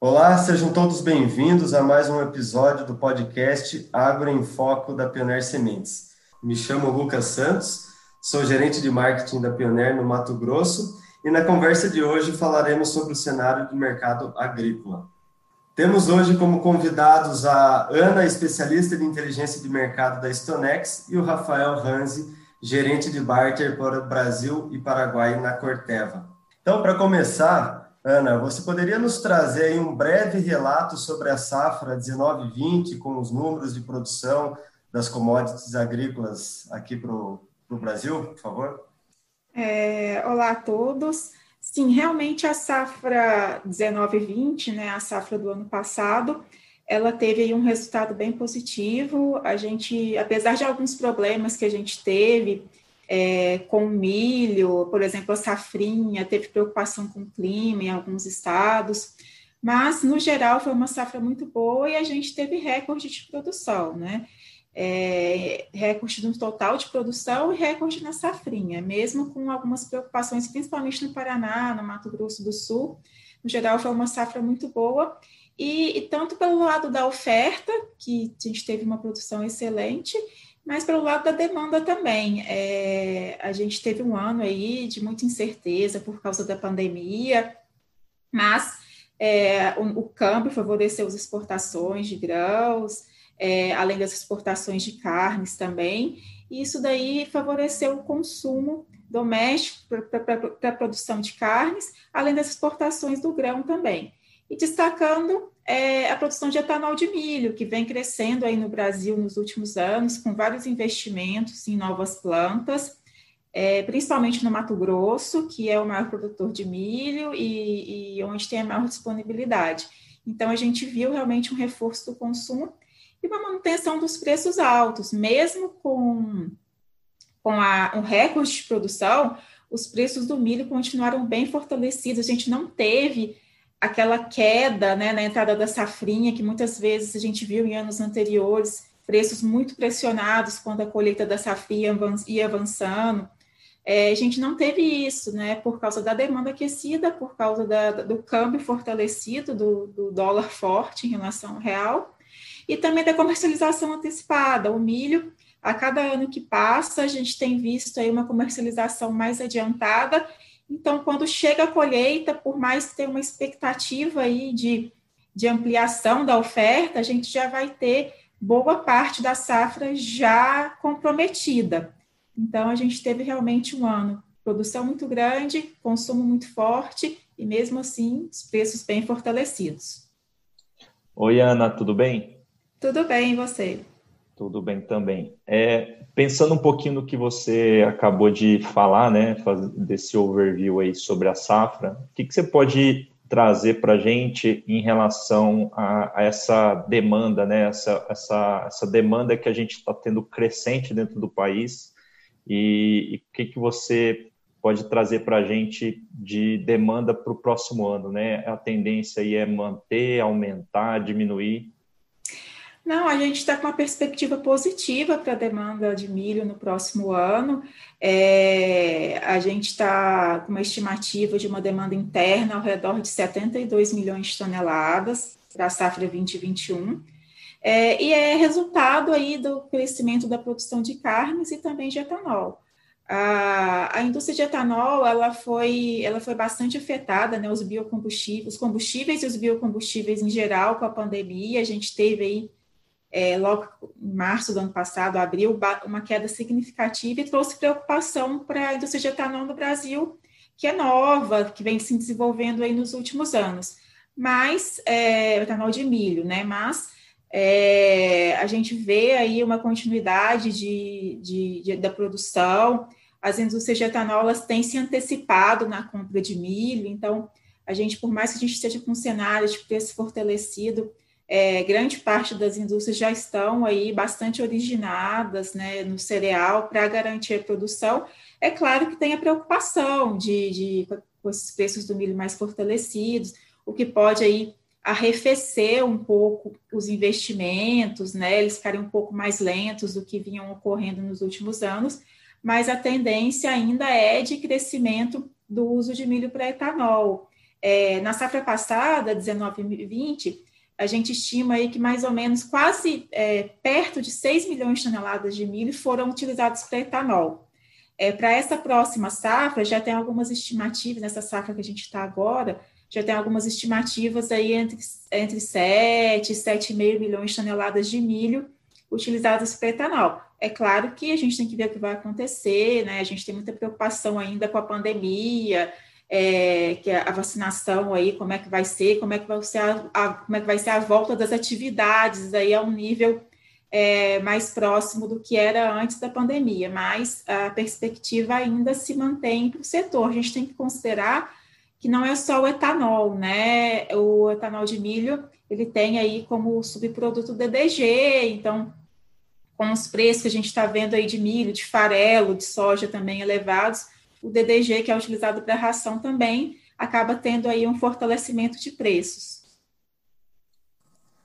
Olá, sejam todos bem-vindos a mais um episódio do podcast Agro em Foco da Pioneer Sementes. Me chamo Lucas Santos, sou gerente de marketing da Pioneer no Mato Grosso e na conversa de hoje falaremos sobre o cenário do mercado agrícola. Temos hoje como convidados a Ana, especialista de inteligência de mercado da Stonex, e o Rafael Ranzi, gerente de barter para o Brasil e Paraguai na Corteva. Então, para começar, Ana, você poderia nos trazer um breve relato sobre a safra 19-20, com os números de produção das commodities agrícolas aqui para o Brasil, por favor? É, olá a todos. Sim, realmente a safra 19-20, né, a safra do ano passado, ela teve um resultado bem positivo. A gente, apesar de alguns problemas que a gente teve é, com milho, por exemplo, a safrinha, teve preocupação com o clima em alguns estados, mas no geral foi uma safra muito boa e a gente teve recorde de produção, né? é, recorde no total de produção e recorde na safrinha, mesmo com algumas preocupações, principalmente no Paraná, no Mato Grosso do Sul. No geral, foi uma safra muito boa. E, e tanto pelo lado da oferta, que a gente teve uma produção excelente, mas pelo lado da demanda também. É, a gente teve um ano aí de muita incerteza por causa da pandemia, mas é, o, o câmbio favoreceu as exportações de grãos, é, além das exportações de carnes também, e isso daí favoreceu o consumo doméstico para a produção de carnes, além das exportações do grão também. E destacando é, a produção de etanol de milho, que vem crescendo aí no Brasil nos últimos anos, com vários investimentos em novas plantas, é, principalmente no Mato Grosso, que é o maior produtor de milho e, e onde tem a maior disponibilidade. Então, a gente viu realmente um reforço do consumo e uma manutenção dos preços altos, mesmo com, com a, um recorde de produção, os preços do milho continuaram bem fortalecidos. A gente não teve aquela queda né, na entrada da safrinha, que muitas vezes a gente viu em anos anteriores, preços muito pressionados quando a colheita da safrinha ia avançando. É, a gente não teve isso, né, por causa da demanda aquecida, por causa da, do câmbio fortalecido, do, do dólar forte em relação ao real, e também da comercialização antecipada. O milho, a cada ano que passa, a gente tem visto aí uma comercialização mais adiantada. Então, quando chega a colheita, por mais que tenha uma expectativa aí de, de ampliação da oferta, a gente já vai ter boa parte da safra já comprometida. Então, a gente teve realmente um ano, produção muito grande, consumo muito forte e, mesmo assim, os preços bem fortalecidos. Oi, Ana, tudo bem? Tudo bem, e você? Tudo bem também. É, pensando um pouquinho no que você acabou de falar, né, desse overview aí sobre a safra, o que, que você pode trazer para a gente em relação a, a, essa demanda, né, essa, essa, essa demanda que a gente está tendo crescente dentro do país e, o que, que você pode trazer para a gente de demanda para o próximo ano, né? A tendência aí é manter, aumentar, diminuir. Não, a gente está com uma perspectiva positiva para a demanda de milho no próximo ano. É, a gente está com uma estimativa de uma demanda interna ao redor de 72 milhões de toneladas para a safra 2021. É, e é resultado aí do crescimento da produção de carnes e também de etanol. A, a indústria de etanol ela foi, ela foi bastante afetada, né, os biocombustíveis, os combustíveis e os biocombustíveis em geral com a pandemia. A gente teve aí é, logo em março do ano passado, abriu uma queda significativa e trouxe preocupação para a indústria de etanol no Brasil, que é nova, que vem se desenvolvendo aí nos últimos anos. Mas, é, etanol de milho, né? Mas é, a gente vê aí uma continuidade de, de, de, da produção, as indústrias de etanol elas têm se antecipado na compra de milho, então a gente, por mais que a gente esteja com um cenário de preço fortalecido, é, grande parte das indústrias já estão aí bastante originadas né, no cereal para garantir a produção. É claro que tem a preocupação de, de com esses preços do milho mais fortalecidos, o que pode aí arrefecer um pouco os investimentos, né, eles ficarem um pouco mais lentos do que vinham ocorrendo nos últimos anos, mas a tendência ainda é de crescimento do uso de milho para etanol. É, na safra passada, 19 e 20, a gente estima aí que mais ou menos quase é, perto de 6 milhões de toneladas de milho foram utilizados para etanol. É, para essa próxima safra, já tem algumas estimativas, nessa safra que a gente está agora, já tem algumas estimativas aí entre, entre 7 e 7,5 milhões de toneladas de milho utilizadas para etanol. É claro que a gente tem que ver o que vai acontecer, né? A gente tem muita preocupação ainda com a pandemia, é, que a vacinação aí, como é que vai ser, como é que vai ser a, a como é que vai ser a volta das atividades aí a um nível é, mais próximo do que era antes da pandemia, mas a perspectiva ainda se mantém para o setor. A gente tem que considerar que não é só o etanol, né? O etanol de milho, ele tem aí como subproduto DDG, então, com os preços que a gente está vendo aí de milho, de farelo, de soja também elevados, o DDG, que é utilizado para ração também, acaba tendo aí um fortalecimento de preços.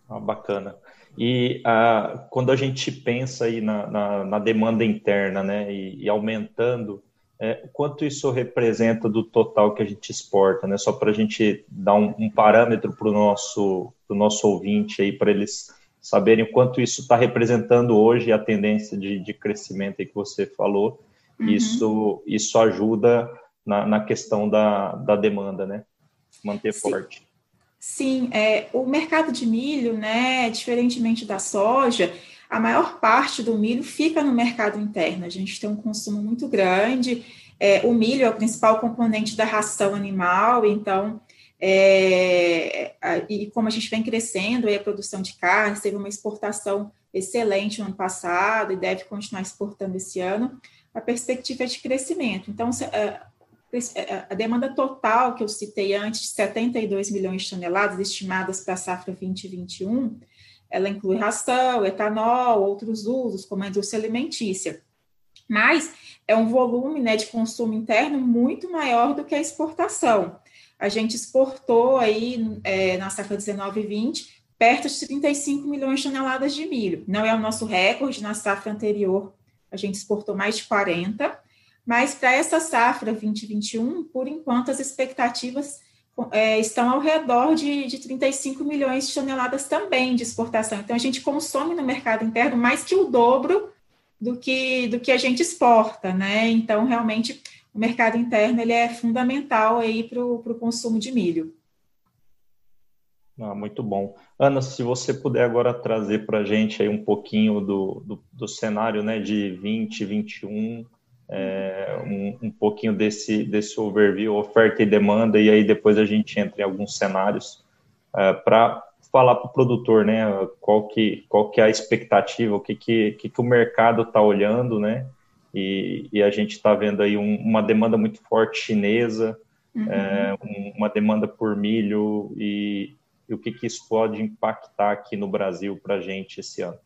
Ah, bacana. E ah, quando a gente pensa aí na, na, na demanda interna, né, e, e aumentando é, quanto isso representa do total que a gente exporta, né? Só para a gente dar um, um parâmetro para o nosso, nosso ouvinte aí, para eles saberem quanto isso está representando hoje a tendência de, de crescimento que você falou. Uhum. Isso, isso ajuda na, na questão da, da demanda, né? Manter Sim. forte. Sim, é, o mercado de milho, né, diferentemente da soja, a maior parte do milho fica no mercado interno. A gente tem um consumo muito grande. É, o milho é o principal componente da ração animal, então, é, e como a gente vem crescendo, a produção de carne teve uma exportação excelente no ano passado e deve continuar exportando esse ano, a perspectiva é de crescimento. Então, a demanda total que eu citei antes, de 72 milhões de toneladas estimadas para a safra 2021, ela inclui ração, etanol, outros usos, como a indústria alimentícia. Mas é um volume né, de consumo interno muito maior do que a exportação. A gente exportou aí é, na safra 19 e 20 perto de 35 milhões de toneladas de milho. Não é o nosso recorde, na safra anterior a gente exportou mais de 40, mas para essa safra 2021, por enquanto, as expectativas é, estão ao redor de, de 35 milhões de toneladas também de exportação. Então, a gente consome no mercado interno mais que o dobro do que, do que a gente exporta, né? Então, realmente, o mercado interno ele é fundamental aí para o consumo de milho. Ah, muito bom. Ana, se você puder agora trazer para a gente aí um pouquinho do, do, do cenário né, de 2021, é, um, um, pouquinho desse, desse overview, oferta e demanda, e aí depois a gente entra em alguns cenários é, para falar para o produtor, né, qual que, qual que é a expectativa, o que, que, que, que o mercado está olhando, né, e, e a gente está vendo aí um, uma demanda muito forte chinesa, uhum. é, um, uma demanda por milho, e, e o que, que isso pode impactar aqui no Brasil para a gente esse ano.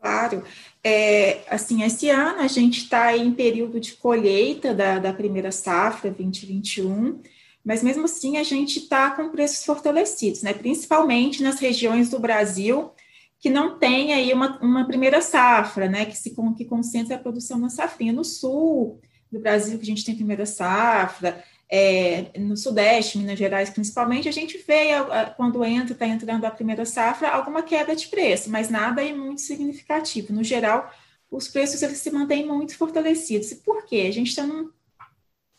Claro. É, assim, esse ano a gente está em período de colheita da, da primeira safra 2021, mas mesmo assim a gente está com preços fortalecidos, né? principalmente nas regiões do Brasil que não tem aí uma, uma primeira safra, né? que, se, que concentra a produção na safrinha. No sul do Brasil, que a gente tem primeira safra, é, no Sudeste, Minas Gerais principalmente, a gente vê quando entra, está entrando a primeira safra, alguma queda de preço, mas nada é muito significativo. No geral, os preços eles se mantêm muito fortalecidos. E por quê? A gente está num,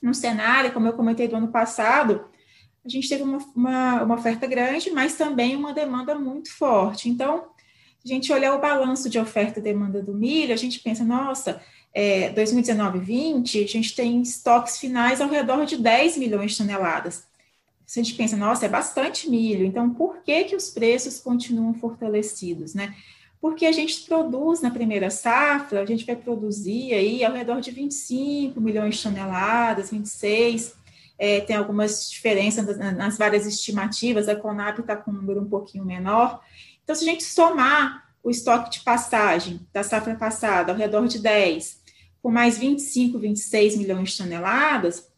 num cenário, como eu comentei do ano passado, a gente teve uma, uma, uma oferta grande, mas também uma demanda muito forte. Então, a gente olhar o balanço de oferta e demanda do milho, a gente pensa, nossa, é, 2019 e 20, a gente tem estoques finais ao redor de 10 milhões de toneladas. Se a gente pensa, nossa, é bastante milho, então por que, que os preços continuam fortalecidos, né? Porque a gente produz na primeira safra, a gente vai produzir aí ao redor de 25 milhões de toneladas, 26, é, tem algumas diferenças nas várias estimativas, a Conab está com um número um pouquinho menor. Então, se a gente somar o estoque de passagem da safra passada ao redor de 10, com mais 25, 26 milhões de toneladas,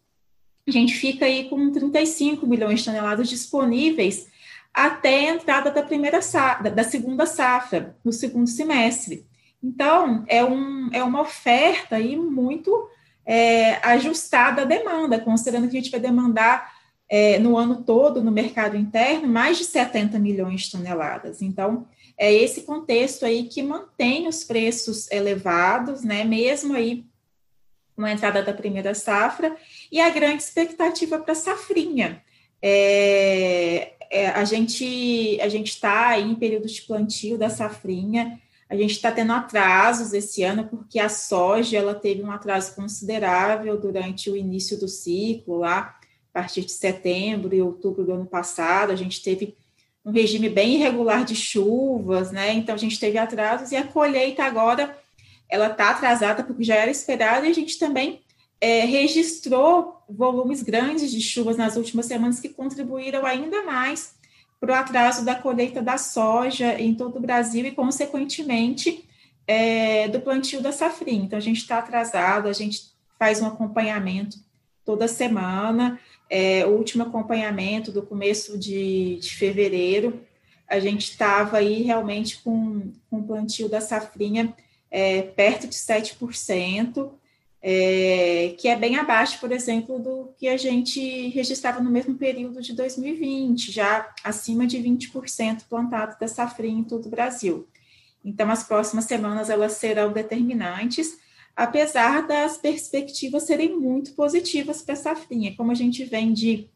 a gente fica aí com 35 milhões de toneladas disponíveis até a entrada da primeira safra, da segunda safra, no segundo semestre. Então, é, um, é uma oferta aí muito é, ajustada à demanda, considerando que a gente vai demandar é, no ano todo, no mercado interno, mais de 70 milhões de toneladas. Então, é esse contexto aí que mantém os preços elevados, né, mesmo aí com a entrada da primeira safra, e a grande expectativa para a safrinha. É, é, a gente a gente está em período de plantio da safrinha, a gente está tendo atrasos esse ano porque a soja ela teve um atraso considerável durante o início do ciclo lá, a partir de setembro e outubro do ano passado, a gente teve um regime bem irregular de chuvas, né? Então a gente teve atrasos e a colheita agora ela está atrasada porque já era esperada e a gente também é, registrou volumes grandes de chuvas nas últimas semanas que contribuíram ainda mais para o atraso da colheita da soja em todo o Brasil e, consequentemente, é, do plantio da safrinha. Então, a gente está atrasado, a gente faz um acompanhamento toda semana. É, o último acompanhamento do começo de, de fevereiro, a gente estava aí realmente com, com o plantio da safrinha é, perto de 7%, é, que é bem abaixo, por exemplo, do que a gente registrava no mesmo período de 2020, já acima de 20% plantado da safrinha em todo o Brasil. Então, as próximas semanas elas serão determinantes, apesar das perspectivas serem muito positivas para a safrinha. Como a gente vem de,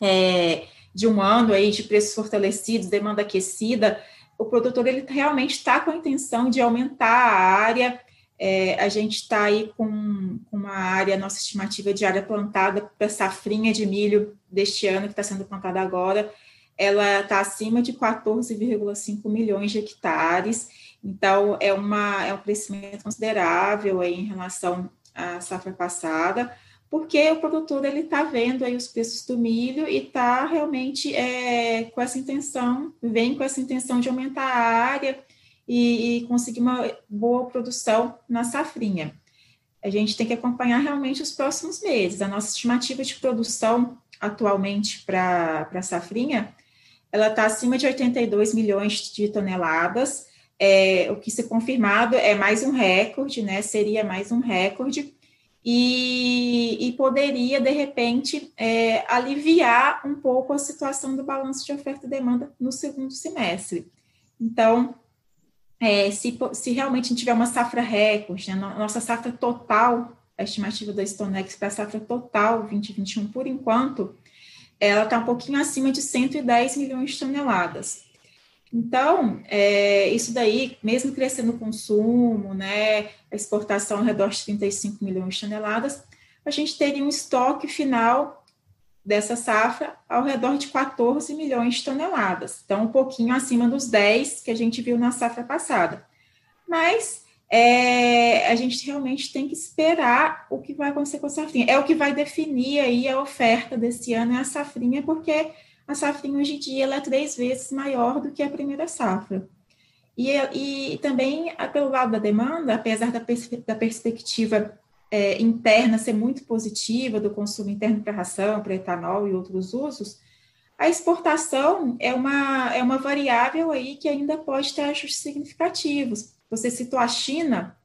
é, de um ano aí de preços fortalecidos, demanda aquecida, o produtor ele realmente está com a intenção de aumentar a área. É, a gente está aí com, uma área, nossa estimativa de área plantada para safrinha de milho deste ano, que está sendo plantada agora, ela está acima de 14,5 milhões de hectares. Então, é, uma, é um crescimento considerável aí em relação à safra passada porque o produtor ele está vendo aí os preços do milho e está realmente é, com essa intenção, vem com essa intenção de aumentar a área e, e, conseguir uma boa produção na safrinha. A gente tem que acompanhar realmente os próximos meses. A nossa estimativa de produção atualmente para a safrinha, ela está acima de 82 milhões de toneladas. É, o que se confirmado é mais um recorde, né? Seria mais um recorde e, e poderia, de repente, é, aliviar um pouco a situação do balanço de oferta e demanda no segundo semestre. Então, é, se, se realmente a gente tiver uma safra recorde, né, nossa safra total, a estimativa da Stonex para a safra total 2021, por enquanto, ela está um pouquinho acima de 110 milhões de toneladas. Então, é, isso daí, mesmo crescendo o consumo, né, a exportação ao redor de 35 milhões de toneladas, a gente teria um estoque final dessa safra ao redor de 14 milhões de toneladas. Então, um pouquinho acima dos 10 que a gente viu na safra passada. Mas é, a gente realmente tem que esperar o que vai acontecer com a safrinha. É o que vai definir aí a oferta desse ano, é a safrinha, porque a safrinha hoje em dia ela é três vezes maior do que a primeira safra. E, e também, pelo lado da demanda, apesar da, pers da perspectiva é, interna ser muito positiva, do consumo interno para ração, para etanol e outros usos, a exportação é uma, é uma variável aí que ainda pode ter ajustes significativos. Você citou a China.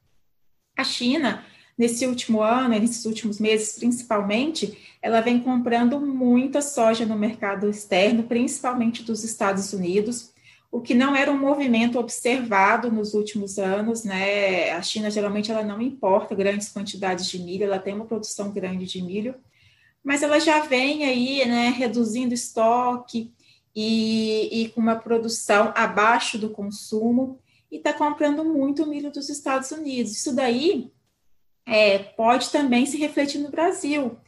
A China, nesse último ano, nesses últimos meses principalmente, ela vem comprando muita soja no mercado externo, principalmente dos Estados Unidos, o que não era um movimento observado nos últimos anos, né? A China geralmente ela não importa grandes quantidades de milho, ela tem uma produção grande de milho, mas ela já vem aí, né, reduzindo estoque e, e com uma produção abaixo do consumo e está comprando muito milho dos Estados Unidos. Isso daí é, pode também se refletir no Brasil.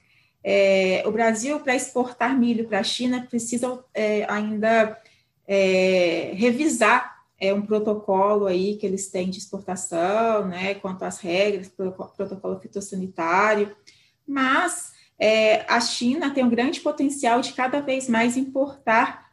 É, o Brasil, para exportar milho para a China, precisa é, ainda é, revisar é, um protocolo aí que eles têm de exportação, né, quanto às regras, protocolo fitossanitário, mas é, a China tem um grande potencial de cada vez mais importar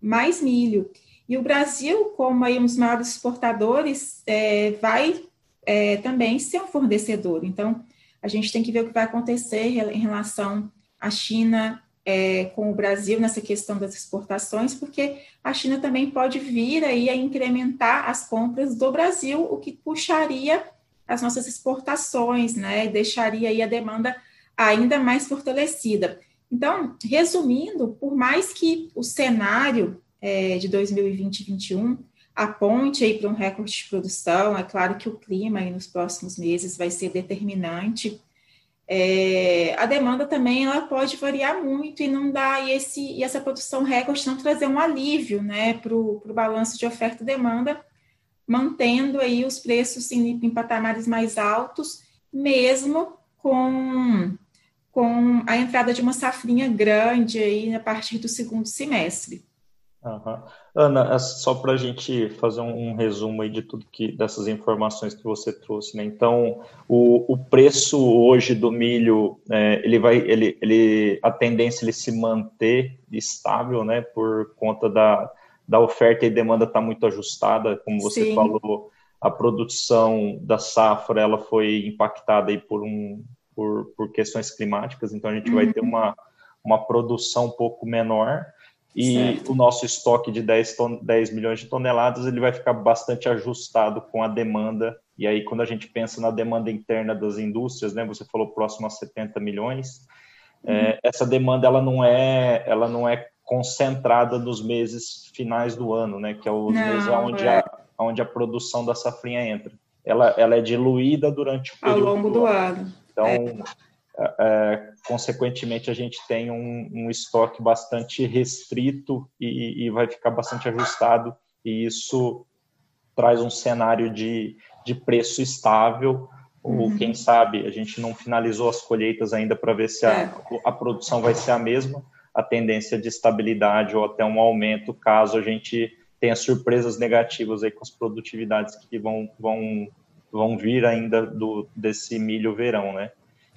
mais milho. E o Brasil, como aí um dos maiores exportadores, é, vai é, também ser um fornecedor. Então, a gente tem que ver o que vai acontecer em relação à China é, com o Brasil nessa questão das exportações, porque a China também pode vir aí a incrementar as compras do Brasil, o que puxaria as nossas exportações, né, e deixaria aí a demanda ainda mais fortalecida. Então, resumindo, por mais que o cenário é, de 2020 e 2021 aponte aí para um recorde de produção, é claro que o clima aí nos próximos meses vai ser determinante, é, a demanda também ela pode variar muito e não dá e, esse, e essa produção recorde não trazer um alívio né, para o balanço de oferta e demanda, mantendo aí os preços em, em patamares mais altos, mesmo com, com a entrada de uma safrinha grande aí a partir do segundo semestre. Uhum. Ana, é só para a gente fazer um, um, resumo aí de tudo que dessas informações que você trouxe, né? Então, o, o preço hoje do milho, é, ele vai, ele, ele, a tendência é ele se manter estável, né? Por conta da, da oferta e demanda está muito ajustada, como você Sim. falou, a produção da safra ela foi impactada aí por um por, por questões climáticas, então a gente uhum. vai ter uhum. uma uma produção um pouco menor e certo. o nosso estoque de 10, ton 10 milhões de toneladas ele vai ficar bastante ajustado com a demanda. E aí, quando a gente pensa na demanda interna das indústrias, né, você falou próximo a 70 milhões, uhum. é, essa demanda ela não é ela não é concentrada nos meses finais do ano, né, que é os não, meses onde, é. a, onde a produção da safrinha entra. Ela, ela é diluída durante o período ao longo do ano. ano. Então, é. É, consequentemente, a gente tem um, um estoque bastante restrito e, e, vai ficar bastante ajustado, e isso traz um cenário de, de preço estável, uhum. ou quem sabe a gente não finalizou as colheitas ainda para ver se a, é. a produção vai ser a mesma, a tendência de estabilidade ou até um aumento, caso a gente tenha surpresas negativas aí com as produtividades que vão, vão, vão vir ainda do, desse milho verão, né?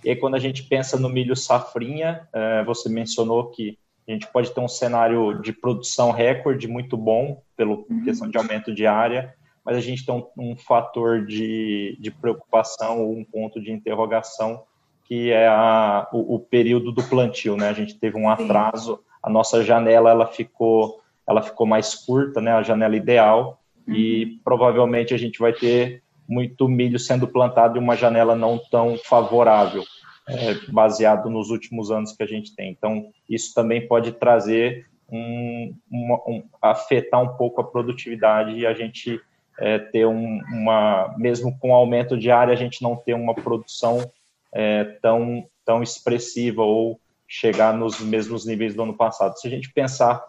E aí, quando a gente pensa no milho safrinha, é, você mencionou que a gente pode ter um cenário de produção recorde muito bom, pela uhum. questão de aumento de área, mas a gente tem um, um fator de, de preocupação ou um ponto de interrogação, que é a, o, o, período do plantio, né? A gente teve um atraso, a nossa janela ela ficou, ela ficou mais curta, né? A janela ideal, uhum. e provavelmente a gente vai ter muito milho sendo plantado em uma janela não tão favorável é, baseado nos últimos anos que a gente tem. Então, isso também pode trazer um, uma, um afetar um pouco a produtividade e a gente é, ter um, uma, mesmo com aumento de área, a gente não ter uma produção é, tão, tão expressiva ou chegar nos mesmos níveis do ano passado. Se a gente pensar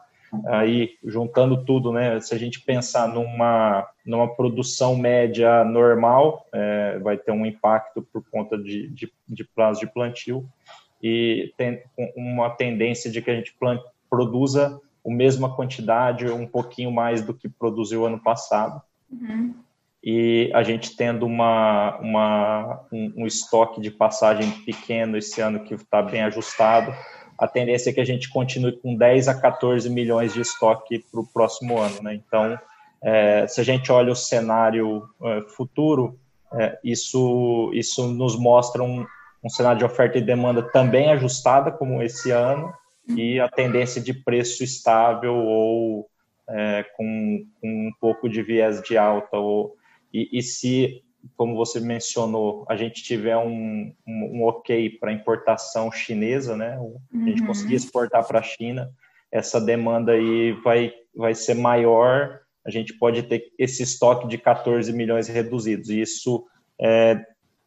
aí juntando tudo, né? Se a gente pensar numa, numa produção média normal, é, vai ter um impacto por conta de, de, de prazo de plantio e tem uma tendência de que a gente plant, produza a mesma quantidade, um pouquinho mais do que produziu ano passado. Uhum. E a gente tendo uma, uma, um, um estoque de passagem pequeno esse ano que está bem ajustado, a tendência é que a gente continue com 10 a 14 milhões de estoque para o próximo ano. Né? Então, é, se a gente olha o cenário é, futuro, é, isso, isso nos mostra um, um cenário de oferta e demanda também ajustada, como esse ano, e a tendência de preço estável ou é, com, com, um pouco de viés de alta. Ou, e, e se como você mencionou, a gente tiver um, um, um ok para importação chinesa, né? A gente uhum. conseguir exportar para a China, essa demanda aí vai, vai ser maior, a gente pode ter esse estoque de 14 milhões reduzidos, e isso é,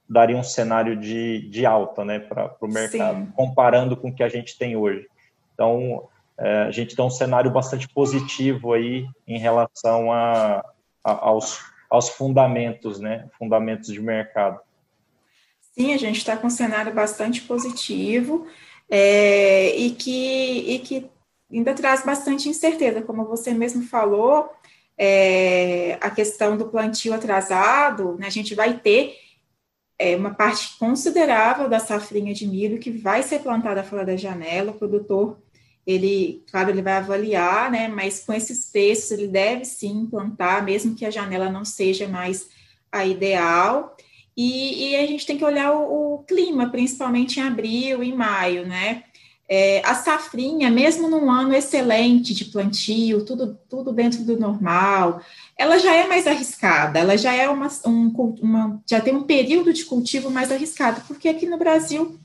daria um cenário de, de alta né, para o mercado, Sim. comparando com o que a gente tem hoje. Então, é, a gente tem um cenário bastante positivo aí em relação a, a aos aos fundamentos, né? Fundamentos de mercado. Sim, a gente está com um cenário bastante positivo é, e, que, e que ainda traz bastante incerteza, como você mesmo falou, é, a questão do plantio atrasado, né, a gente vai ter é, uma parte considerável da safrinha de milho que vai ser plantada fora da janela, o produtor ele, claro, ele vai avaliar, né, mas com esses preços ele deve sim implantar, mesmo que a janela não seja mais a ideal, e, e a gente tem que olhar o, o, clima, principalmente em abril e maio, né, É, a safrinha, mesmo num ano excelente de plantio, tudo, tudo dentro do normal, ela já é mais arriscada, ela já é uma, um, uma, já tem um período de cultivo mais arriscado, porque aqui no Brasil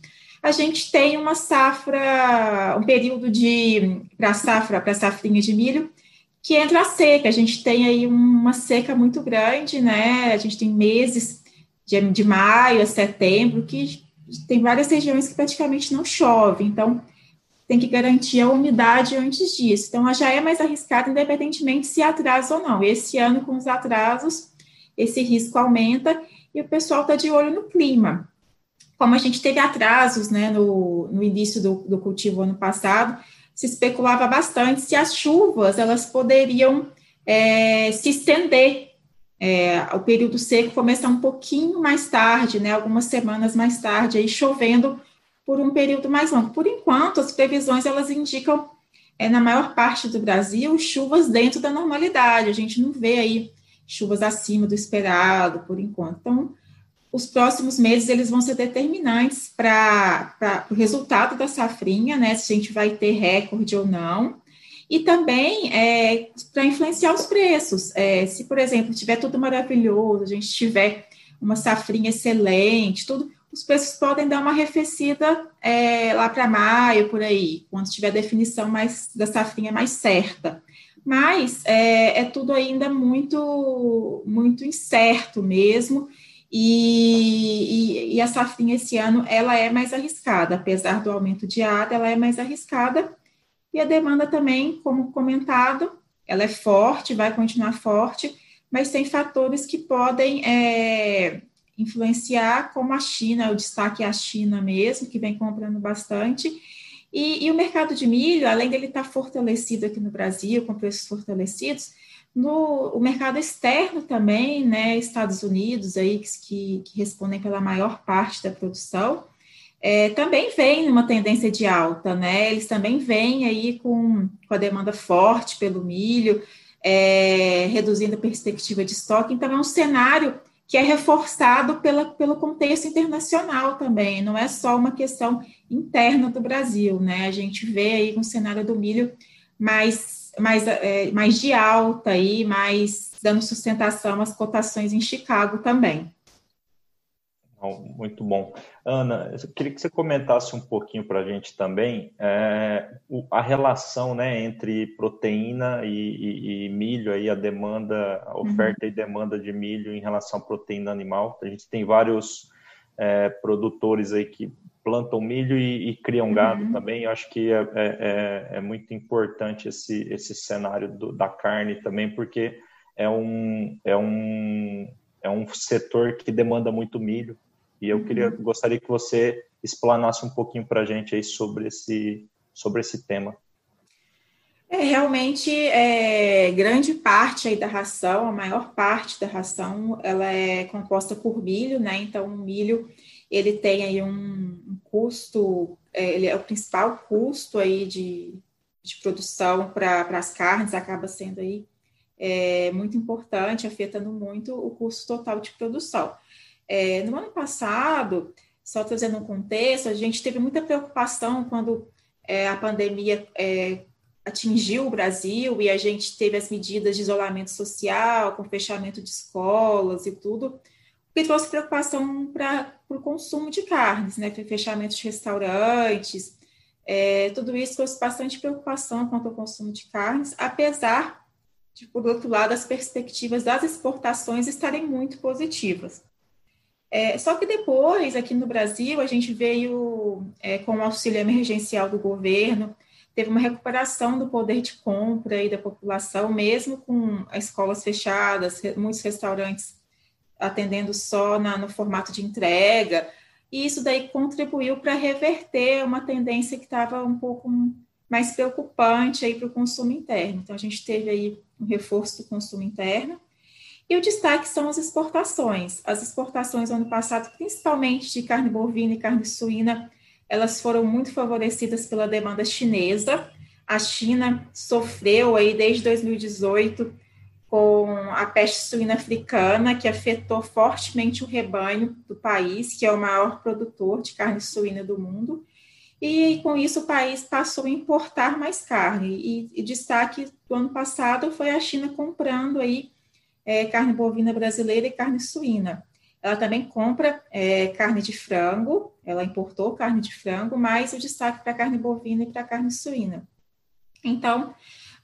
a gente tem uma safra, um período de para safra, para safrinha de milho, que entra a seca. A gente tem aí uma seca muito grande, né? A gente tem meses de, de maio a setembro que tem várias regiões que praticamente não chove. Então, tem que garantir a umidade antes disso. Então, já é mais arriscada, independentemente se atrasa ou não. Esse ano, com os atrasos, esse risco aumenta e o pessoal está de olho no clima. Como a gente teve atrasos né, no, no início do, do cultivo ano passado, se especulava bastante se as chuvas elas poderiam é, se estender. É, o período seco começar um pouquinho mais tarde, né, algumas semanas mais tarde, aí chovendo por um período mais longo. Por enquanto, as previsões elas indicam, é, na maior parte do Brasil, chuvas dentro da normalidade. A gente não vê aí chuvas acima do esperado, por enquanto. Então, os próximos meses eles vão ser determinantes para o resultado da safrinha, né? Se a gente vai ter recorde ou não. E também é, para influenciar os preços. É, se, por exemplo, tiver tudo maravilhoso, a gente tiver uma safrinha excelente, tudo, os preços podem dar uma arrefecida é, lá para maio, por aí, quando tiver a definição mais da safrinha mais certa. Mas é, é tudo ainda muito, muito incerto mesmo, e, e, e, a safrinha esse ano ela é mais arriscada, apesar do aumento de área, ela é mais arriscada. E a demanda também, como comentado, ela é forte, vai continuar forte, mas tem fatores que podem é, influenciar, como a China, o destaque é a China mesmo, que vem comprando bastante. E, e o mercado de milho, além dele estar fortalecido aqui no Brasil, com preços fortalecidos, no o mercado externo também, né, Estados Unidos aí que, que respondem pela maior parte da produção, é, também vem numa tendência de alta, né? Eles também vêm aí com, com a demanda forte pelo milho, é, reduzindo a perspectiva de estoque. Então, é um cenário que é reforçado pela, pelo contexto internacional também, não é só uma questão interna do Brasil, né? A gente vê aí um cenário do milho mais mais, é, mais de alta aí, mais dando sustentação às cotações em Chicago também. Muito bom. Ana, eu queria que você comentasse um pouquinho para a gente também é, a relação né, entre proteína e, e, e, milho, aí, a demanda, a uhum. oferta uhum. e demanda de milho em relação à proteína animal. A gente tem vários é, produtores aí que plantam milho e, e criam gado uhum. também. Eu acho que é, é, é, é, muito importante esse, esse cenário do, da carne também, porque é um, é, um, é um setor que demanda muito milho. E eu queria, uhum. gostaria que você explanasse um pouquinho para a gente aí sobre esse, sobre esse tema. É, realmente, é, grande parte aí da ração, a maior parte da ração, ela é composta por milho, né? Então, o milho ele tem aí um, um custo, é, ele é o principal custo aí de, de produção para as carnes, acaba sendo aí é, muito importante, afetando muito o custo total de produção. É, no ano passado, só trazendo um contexto, a gente teve muita preocupação quando é, a pandemia é, atingiu o Brasil e a gente teve as medidas de isolamento social, com fechamento de escolas e tudo, que trouxe preocupação para o consumo de carnes, né? Fechamento de restaurantes, é, tudo isso trouxe bastante preocupação quanto ao consumo de carnes, apesar de, por outro lado, as perspectivas das exportações estarem muito positivas. É, só que depois, aqui no Brasil, a gente veio é, com o auxílio emergencial do governo, teve uma recuperação do poder de compra aí da população, mesmo com as escolas fechadas, muitos restaurantes atendendo só na, no formato de entrega, e isso daí contribuiu para reverter uma tendência que estava um pouco mais preocupante aí para o consumo interno. Então, a gente teve aí um reforço do consumo interno, e o destaque são as exportações. As exportações ano passado, principalmente de carne bovina e carne suína, elas foram muito favorecidas pela demanda chinesa. A China sofreu aí desde 2018 com a peste suína africana, que afetou fortemente o rebanho do país, que é o maior produtor de carne suína do mundo. e com isso o país passou a importar mais carne. E, e destaque do ano passado foi a China comprando aí é, carne bovina brasileira e carne suína. Ela também compra é, carne de frango, ela importou carne de frango, mas o destaque para carne bovina e para carne suína. Então,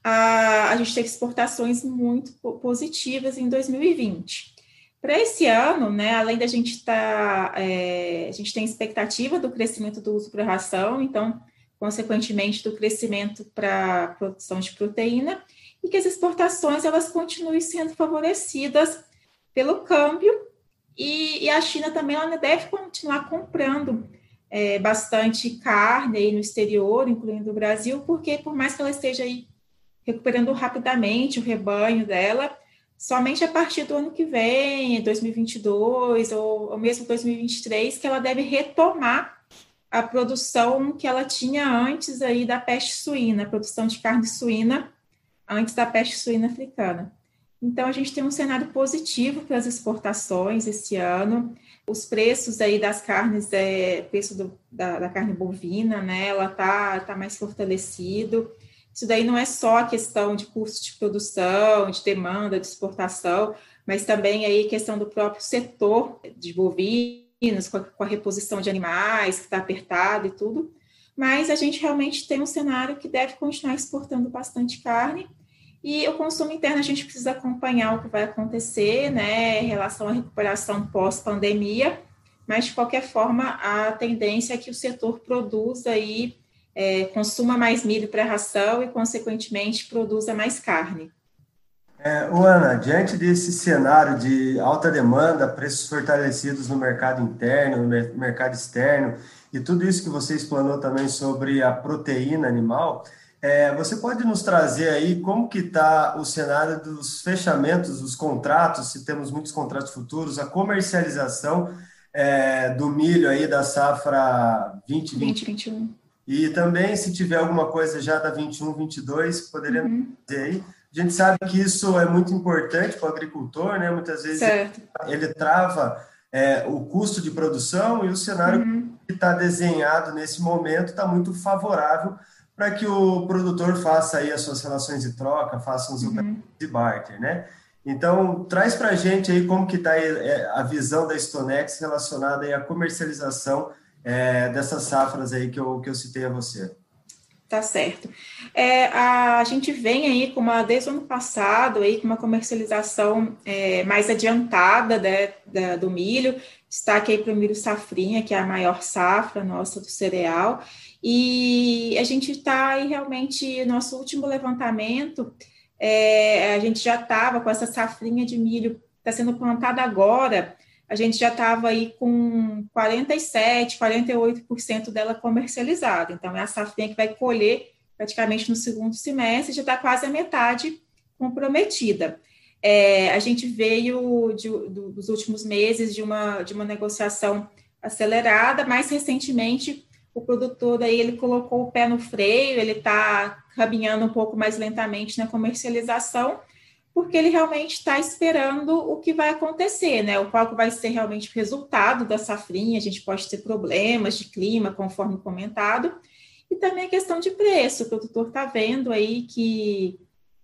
a, a gente teve exportações muito positivas em 2020. Para esse ano, né, além da gente estar, tá, é, a gente tem expectativa do crescimento do uso para ração, então, consequentemente, do crescimento para produção de proteína, e que as exportações elas continuem sendo favorecidas pelo câmbio, e, e a China também ela deve continuar comprando é, bastante carne aí no exterior, incluindo o Brasil, porque por mais que ela esteja aí recuperando rapidamente o rebanho dela, somente a partir do ano que vem, 2022 ou, ou mesmo 2023, que ela deve retomar a produção que ela tinha antes aí da peste suína, a produção de carne suína antes da peste suína africana. Então, a gente tem um cenário positivo para as exportações esse ano. Os preços aí das carnes, é, preço do, da, da, carne bovina, né, ela tá, tá mais fortalecido. Isso daí não é só a questão de custo de produção, de demanda, de exportação, mas também aí questão do próprio setor de bovinos, com a, com a reposição de animais, que está apertado e tudo. Mas a gente realmente tem um cenário que deve continuar exportando bastante carne. E o consumo interno a gente precisa acompanhar o que vai acontecer, né, em relação à recuperação pós-pandemia, mas de qualquer forma a tendência é que o setor produza aí é, consuma mais milho para ração e, consequentemente, produza mais carne. É, Ana, diante desse cenário de alta demanda, preços fortalecidos no mercado interno, no mercado externo, e tudo isso que você explanou também sobre a proteína animal, é, você pode nos trazer aí como que está o cenário dos fechamentos, dos contratos, se temos muitos contratos futuros, a comercialização é, do milho aí da safra 2021. E também, se tiver alguma coisa já da 21, 22, poderia uhum. dizer aí. A gente sabe que isso é muito importante para o agricultor, né? Muitas vezes ele, ele, trava é, o custo de produção e o cenário uhum. que está desenhado nesse momento está muito favorável para que o produtor faça aí as suas relações de troca, faça os uhum. de barter, né? Então, traz para a gente aí como que está é, a visão da Stonex relacionada aí à comercialização é, dessas safras aí que eu, que eu citei a você. Tá certo. É, a, a, gente vem aí com uma, desde o ano passado, aí, com uma comercialização é, mais adiantada né, da, do milho, destaque aí para o milho safrinha, que é a maior safra nossa do cereal, e a gente está aí realmente, nosso último levantamento, é, a gente já estava com essa safrinha de milho, está sendo plantada agora, a gente já estava aí com 47, 48% dela comercializada. Então, é a safrinha que vai colher praticamente no segundo semestre, já está quase a metade comprometida. É, a gente veio de, do, dos últimos meses de uma, de uma negociação acelerada, mais recentemente o produtor aí ele colocou o pé no freio, ele está caminhando um pouco mais lentamente na comercialização, porque ele realmente está esperando o que vai acontecer, né? O qual vai ser realmente o resultado da safrinha. A gente pode ter problemas de clima, conforme comentado, e também a questão de preço. O produtor está vendo aí que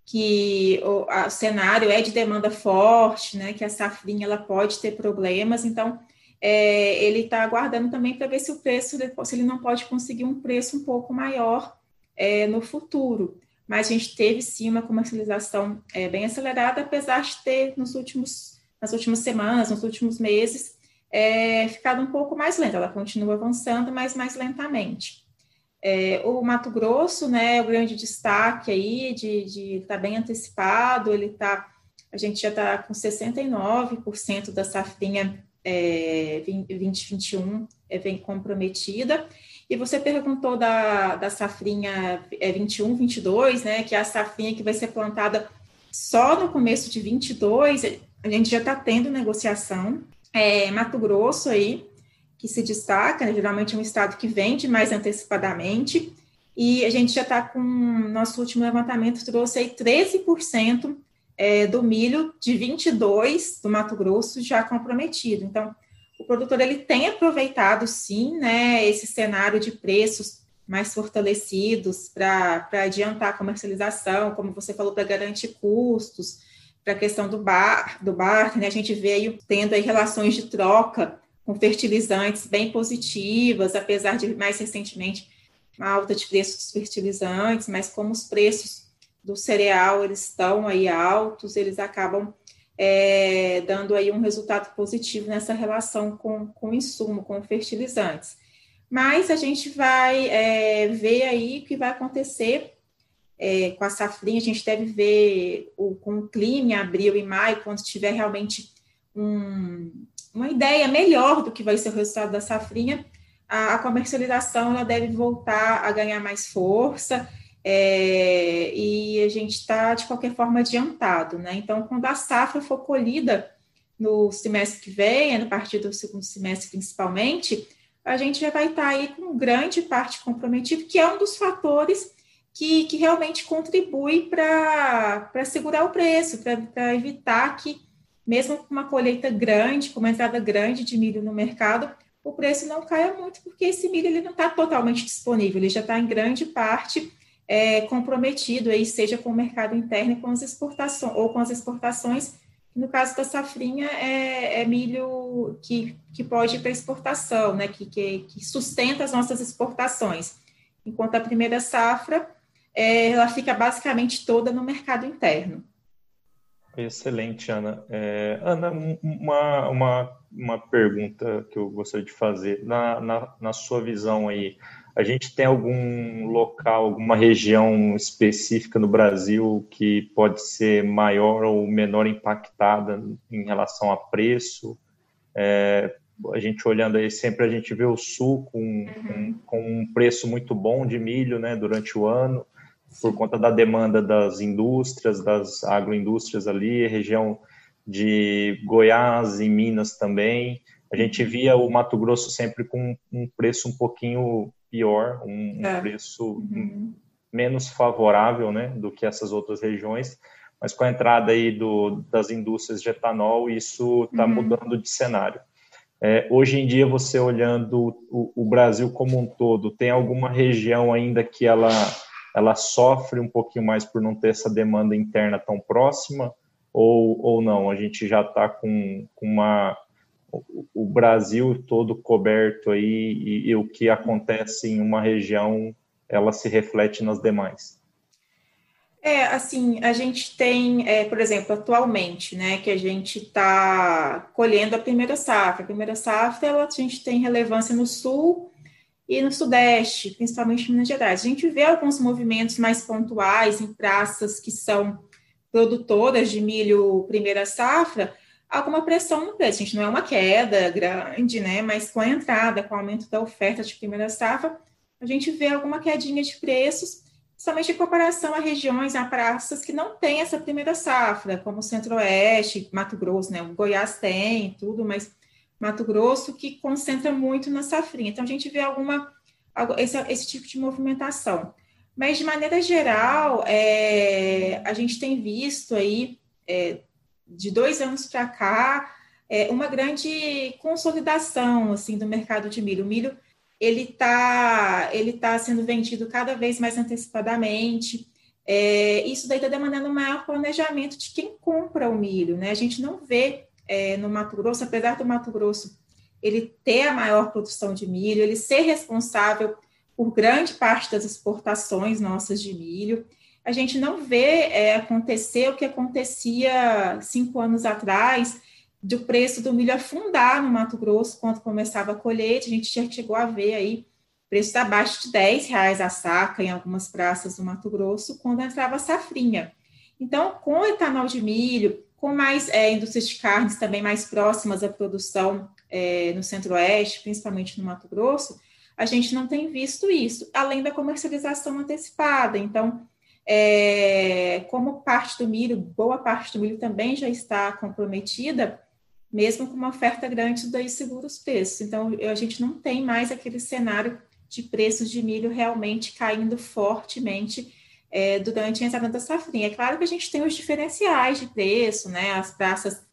que o, a, o, cenário é de demanda forte, né? Que a safrinha ela pode ter problemas, então é, ele está aguardando também para ver se o preço, se ele não pode conseguir um preço um pouco maior é, no futuro mas a gente teve sim uma comercialização é, bem acelerada, apesar de ter nos últimos, nas últimas semanas, nos últimos meses, é, ficado um pouco mais lenta. Ela continua avançando, mas mais lentamente. É, o Mato Grosso, né, é o grande destaque aí, de estar tá bem antecipado, ele tá, a gente já está com 69% da safrinha é, 2021 é, vem comprometida, e você perguntou da, da safrinha é, 21, 22, né, que é a safrinha que vai ser plantada só no começo de 22, a gente já está tendo negociação. É, Mato Grosso aí, que se destaca, né, geralmente é um estado que vende mais antecipadamente, e a gente já está com, nosso último levantamento trouxe aí 13% é, do milho de 22 do Mato Grosso já comprometido. Então, o produtor ele tem aproveitado sim, né, esse cenário de preços mais fortalecidos para adiantar a comercialização, como você falou, para garantir custos, para a questão do bar, do bar, né? A gente veio tendo aí relações de troca com fertilizantes bem positivas, apesar de mais recentemente uma alta de preços dos fertilizantes, mas como os preços do cereal eles estão aí altos, eles acabam é, dando aí um resultado positivo nessa relação com, com o insumo, com fertilizantes. Mas a gente vai é, ver aí o que vai acontecer é, com a safrinha, a gente deve ver o, com o clima em abril e maio, quando tiver realmente um, uma ideia melhor do que vai ser o resultado da safrinha, a, a comercialização ela deve voltar a ganhar mais força, é, e a gente está, de qualquer forma, adiantado, né? Então, quando a safra for colhida no semestre que vem, a partir do segundo semestre principalmente, a gente já vai estar tá aí com grande parte comprometida, que é um dos fatores que, que realmente contribui para segurar o preço, para evitar que, mesmo com uma colheita grande, com uma entrada grande de milho no mercado, o preço não caia muito, porque esse milho ele não está totalmente disponível, ele já está em grande parte é, comprometido, aí, seja com o mercado interno com as exportações, ou com as exportações no caso da safrinha, é, é milho que, que pode para exportação, né, que, que, que, sustenta as nossas exportações. Enquanto a primeira safra, é, ela fica basicamente toda no mercado interno. Excelente, Ana. É, Ana, uma, uma, uma pergunta que eu gostaria de fazer. Na, na, na sua visão aí, a gente tem algum local, alguma região específica no Brasil que pode ser maior ou menor impactada em relação a preço? É, a gente olhando aí, sempre a gente vê o sul com, uhum. com, com, um preço muito bom de milho né, durante o ano, por conta da demanda das indústrias, das agroindústrias ali, região de Goiás e Minas também. A gente via o Mato Grosso sempre com um preço um pouquinho pior, um, é. preço uhum. menos favorável né, do que essas outras regiões, mas com a entrada aí do, das indústrias de etanol, isso está uhum. mudando de cenário. É, hoje em dia, você olhando o, o, Brasil como um todo, tem alguma região ainda que ela, ela sofre um pouquinho mais por não ter essa demanda interna tão próxima, ou, ou não? A gente já está com, com uma o Brasil todo coberto aí e, e, o que acontece em uma região ela se reflete nas demais. É, assim, a gente tem, é, por exemplo, atualmente, né, que a gente está colhendo a primeira safra. A primeira safra, ela, a gente tem relevância no sul e no sudeste, principalmente em Minas Gerais. A gente vê alguns movimentos mais pontuais em praças que são produtoras de milho primeira safra, alguma pressão no preço. A gente não é uma queda grande, né? Mas com a entrada, com o aumento da oferta de primeira safra, a gente vê alguma quedinha de preços, somente em comparação a regiões, a praças que não têm essa primeira safra, como Centro-Oeste, Mato Grosso, né? O Goiás tem tudo, mas Mato Grosso que concentra muito na safrinha. Então a gente vê alguma esse, esse tipo de movimentação. Mas de maneira geral, é, a gente tem visto aí é, de dois anos para cá, é uma grande consolidação assim do mercado de milho. O milho ele está ele tá sendo vendido cada vez mais antecipadamente. É, isso daí está demandando um maior planejamento de quem compra o milho, né? A gente não vê é, no Mato Grosso, apesar do Mato Grosso ele ter a maior produção de milho, ele ser responsável por grande parte das exportações nossas de milho a gente não vê é, acontecer o que acontecia cinco anos atrás, do preço do milho afundar no Mato Grosso quando começava a colheita. A gente já chegou a ver aí preços abaixo de 10 reais a saca em algumas praças do Mato Grosso quando entrava a safrinha. Então, com etanol de milho, com mais é, indústrias de carnes também mais próximas à produção é, no Centro-Oeste, principalmente no Mato Grosso, a gente não tem visto isso, além da comercialização antecipada. Então, é, como parte do milho, boa parte do milho também já está comprometida, mesmo com uma oferta grande, isso daí segura os preços. Então, a gente não tem mais aquele cenário de preços de milho realmente caindo fortemente é, durante a entrada da safrinha. É claro que a gente tem os diferenciais de preço, né? As praças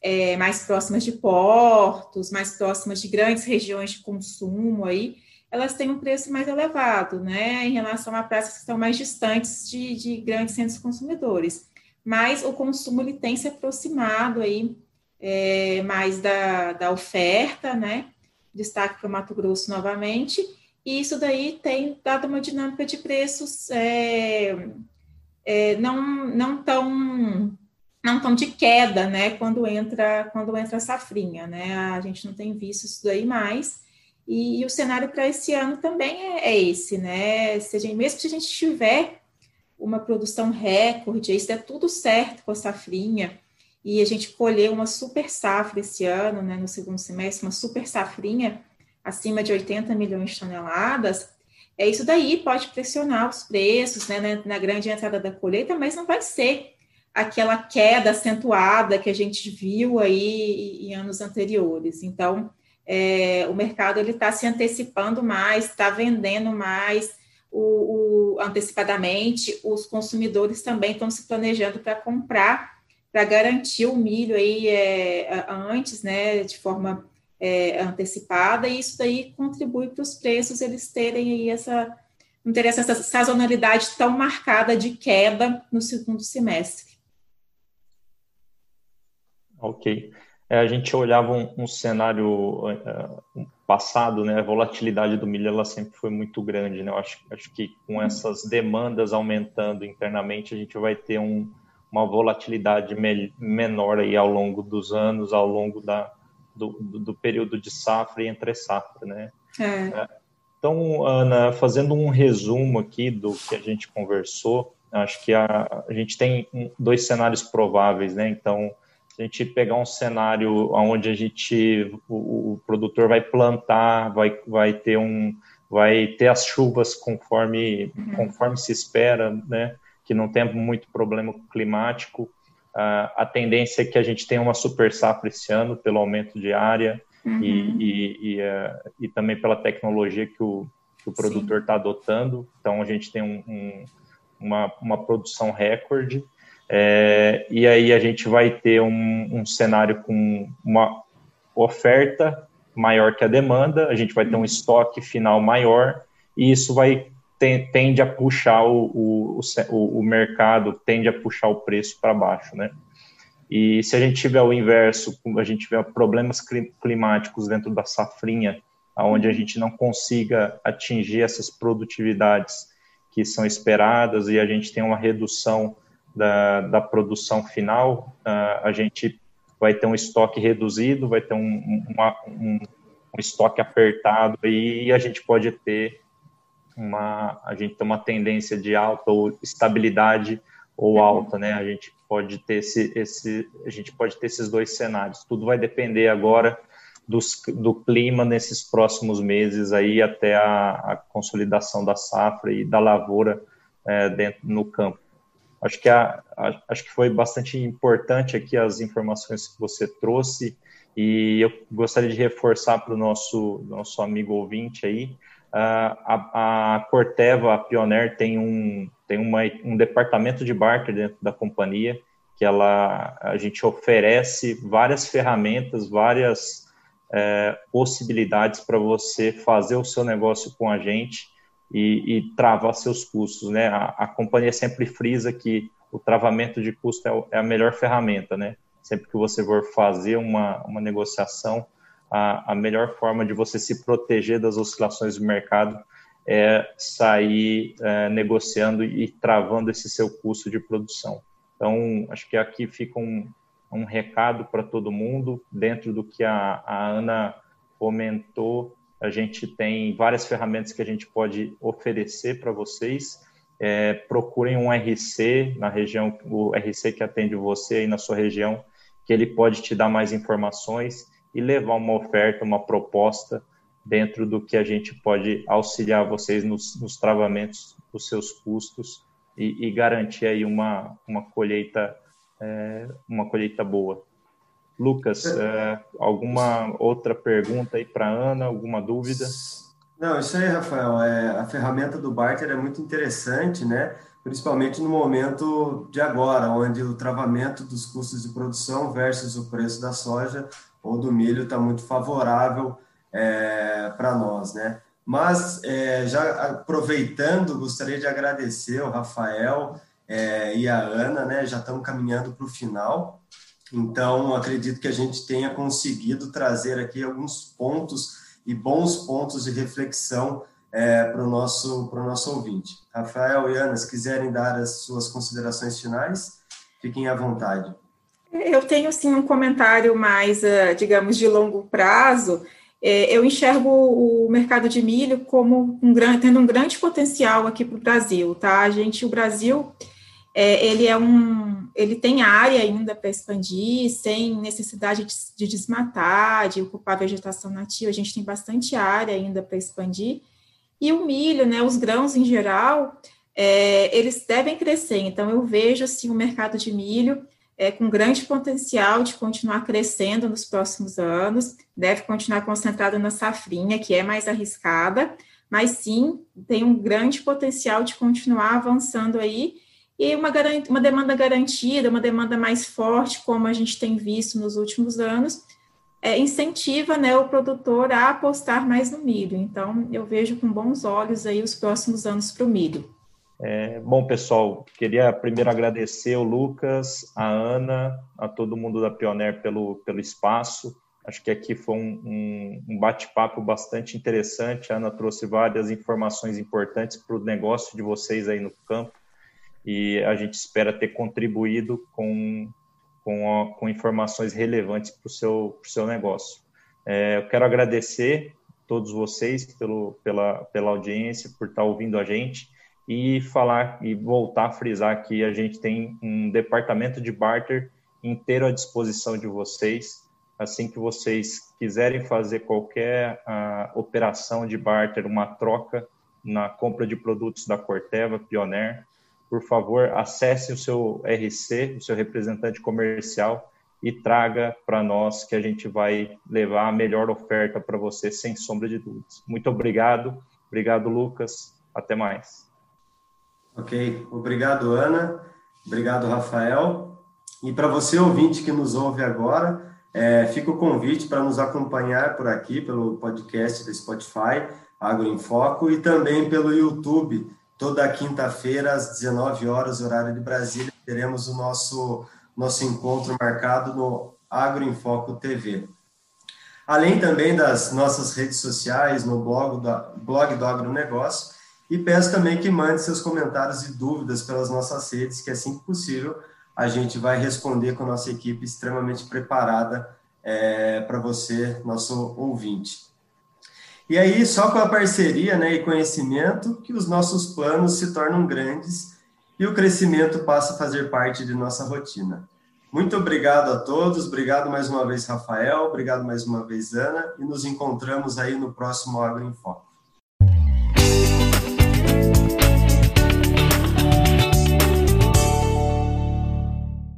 é, mais próximas de portos, mais próximas de grandes regiões de consumo aí, elas têm um preço mais elevado, né, em relação a praças que estão mais distantes de, de grandes centros consumidores. Mas o consumo ele tem se aproximado aí é, mais da, da oferta, né? Destaque para o Mato Grosso novamente, e isso daí tem dado uma dinâmica de preços é, é, não, não tão não tão de queda, né, quando entra quando entra a safrinha, né, a gente não tem visto isso daí mais, e, e o cenário para esse ano também é, é, esse, né, se gente, mesmo se a gente tiver uma produção recorde, isso é tudo certo com a safrinha, e a gente colheu uma super safra esse ano, né, no segundo semestre, uma super safrinha, acima de 80 milhões de toneladas, é isso daí pode pressionar os preços né, na, na grande entrada da colheita, mas não vai ser aquela queda acentuada que a gente viu aí em anos anteriores. Então, é, o mercado ele está se antecipando mais, está vendendo mais o, o, antecipadamente, os consumidores também estão se planejando para comprar, para garantir o milho aí é, antes, né, de forma é, antecipada, e isso daí contribui para os preços eles terem aí essa, não terem essa sazonalidade tão marcada de queda no segundo semestre. Ok. É, a gente olhava um, um cenário uh, passado, né? A volatilidade do milho ela sempre foi muito grande, né? Eu acho, acho que com uhum. essas demandas aumentando internamente, a gente vai ter um, uma volatilidade me menor aí ao longo dos anos, ao longo da, do, do, do período de safra e entre safra, né? É. é. Então, Ana, fazendo um resumo aqui do que a gente conversou, acho que a, a gente tem dois cenários prováveis, né? Então, se a gente pegar um cenário onde a gente, o, o, produtor vai plantar, vai, vai ter um, vai ter as chuvas conforme, uhum. conforme se espera, né? Que não tem muito problema climático, a tendência é que a gente tenha uma super safra esse ano, pelo aumento de área uhum. e, e, e, uh, e, também pela tecnologia que o, que o produtor está adotando. Então, a gente tem um, um, uma, uma produção recorde. É, e aí a gente vai ter um, um cenário com uma oferta maior que a demanda, a gente vai ter um uhum. estoque final maior, e isso vai tende a puxar o, o, o, mercado, tende a puxar o preço para baixo, né? E se a gente tiver o inverso, a gente tiver problemas climáticos dentro da safrinha, onde a gente não consiga atingir essas produtividades que são esperadas e a gente tem uma redução da, da produção final, a gente vai ter um estoque reduzido, vai ter um, um, um estoque apertado e a gente pode ter uma a gente tem uma tendência de alta ou estabilidade ou alta, né? A gente pode ter esse, esse a gente pode ter esses dois cenários. Tudo vai depender agora dos, do clima nesses próximos meses aí até a, a consolidação da safra e da lavoura é, dentro no campo. Acho que a, a, acho que foi bastante importante aqui as informações que você trouxe e eu gostaria de reforçar para o nosso nosso amigo ouvinte aí. A, a Corteva, a Pioneer, tem um, tem uma, um departamento de barter dentro da companhia, que ela, a gente oferece várias ferramentas, várias é, possibilidades para você fazer o seu negócio com a gente e, e travar seus custos, né? A, a, companhia sempre frisa que o travamento de custo é, é a melhor ferramenta, né? Sempre que você for fazer uma, uma negociação, a, a melhor forma de você se proteger das oscilações do mercado é sair é, negociando e travando esse seu custo de produção. Então, acho que aqui fica um, um recado para todo mundo, dentro do que a, a, Ana comentou, a gente tem várias ferramentas que a gente pode oferecer para vocês. É, procurem um RC na região, o RC que atende você aí na sua região, que ele pode te dar mais informações e levar uma oferta, uma proposta dentro do que a gente pode auxiliar vocês nos, nos travamentos dos seus custos e, e, garantir aí uma, uma colheita é, uma colheita boa. Lucas, é, alguma outra pergunta aí para Ana? Alguma dúvida? Não, isso aí, Rafael. É, a ferramenta do barter é muito interessante, né? principalmente no momento de agora, onde o travamento dos custos de produção versus o preço da soja ou do milho está muito favorável é, para nós, né? Mas, é, já aproveitando, gostaria de agradecer o Rafael é, e a Ana, né? Já estamos caminhando para o final, então acredito que a gente tenha conseguido trazer aqui alguns pontos e bons pontos de reflexão é, para o nosso, nosso ouvinte. Rafael e Ana, se quiserem dar as suas considerações finais, fiquem à vontade. Eu tenho, sim, um comentário mais, ah, digamos, de longo prazo. É, eu enxergo o mercado de milho como um grande, tendo um grande potencial aqui para o Brasil, tá? A gente, o Brasil, é, ele é um, ele tem área ainda para expandir, sem necessidade de, de desmatar, de ocupar vegetação nativa. A gente tem bastante área ainda para expandir. E o milho, né, os grãos em geral, é, eles devem crescer. Então, eu vejo assim, o mercado de milho é, com grande potencial de continuar crescendo nos próximos anos, deve continuar concentrado na safrinha, que é mais arriscada, mas sim tem um grande potencial de continuar avançando aí, e uma, uma demanda garantida, uma demanda mais forte, como a gente tem visto nos últimos anos, é, incentiva né, o produtor a apostar mais no milho. Então, eu vejo com bons olhos aí os próximos anos para o milho. É, bom, pessoal, queria primeiro agradecer o Lucas, a Ana, a todo mundo da Pioneer pelo, pelo espaço. Acho que aqui foi um, um, um bate-papo bastante interessante. A Ana trouxe várias informações importantes para o negócio de vocês aí no campo e a gente espera ter contribuído com com, a, com informações relevantes para o seu, seu negócio. É, eu quero agradecer todos vocês pelo, pela, pela audiência, por estar ouvindo a gente e falar e voltar a frisar que a gente tem um departamento de barter inteiro à disposição de vocês. Assim que vocês quiserem fazer qualquer operação de barter, uma troca na compra de produtos da Corteva, Pioneer, por favor, acesse o seu RC, o seu representante comercial, e traga para nós que a gente vai levar a melhor oferta para você, sem sombra de dúvidas. Muito obrigado. Obrigado, Lucas. Até mais. Ok. Obrigado, Ana. Obrigado, Rafael. E para você, ouvinte que nos ouve agora, é, fica o convite para nos acompanhar por aqui, pelo podcast do Spotify, Agro em Foco, e também pelo YouTube Toda quinta-feira, às 19 horas, horário de Brasília, teremos o nosso, nosso encontro marcado no Agro em Foco TV. Além também das nossas redes sociais, no blog do, blog do Agronegócio, e peço também que mande seus comentários e dúvidas pelas nossas redes, que assim que possível a gente vai responder com a nossa equipe extremamente preparada é, para você, nosso ouvinte. E aí, só com a parceria né, e conhecimento que os nossos planos se tornam grandes e o crescimento passa a fazer parte de nossa rotina. Muito obrigado a todos, obrigado mais uma vez, Rafael, obrigado mais uma vez, Ana, e nos encontramos aí no próximo Agro em Foco.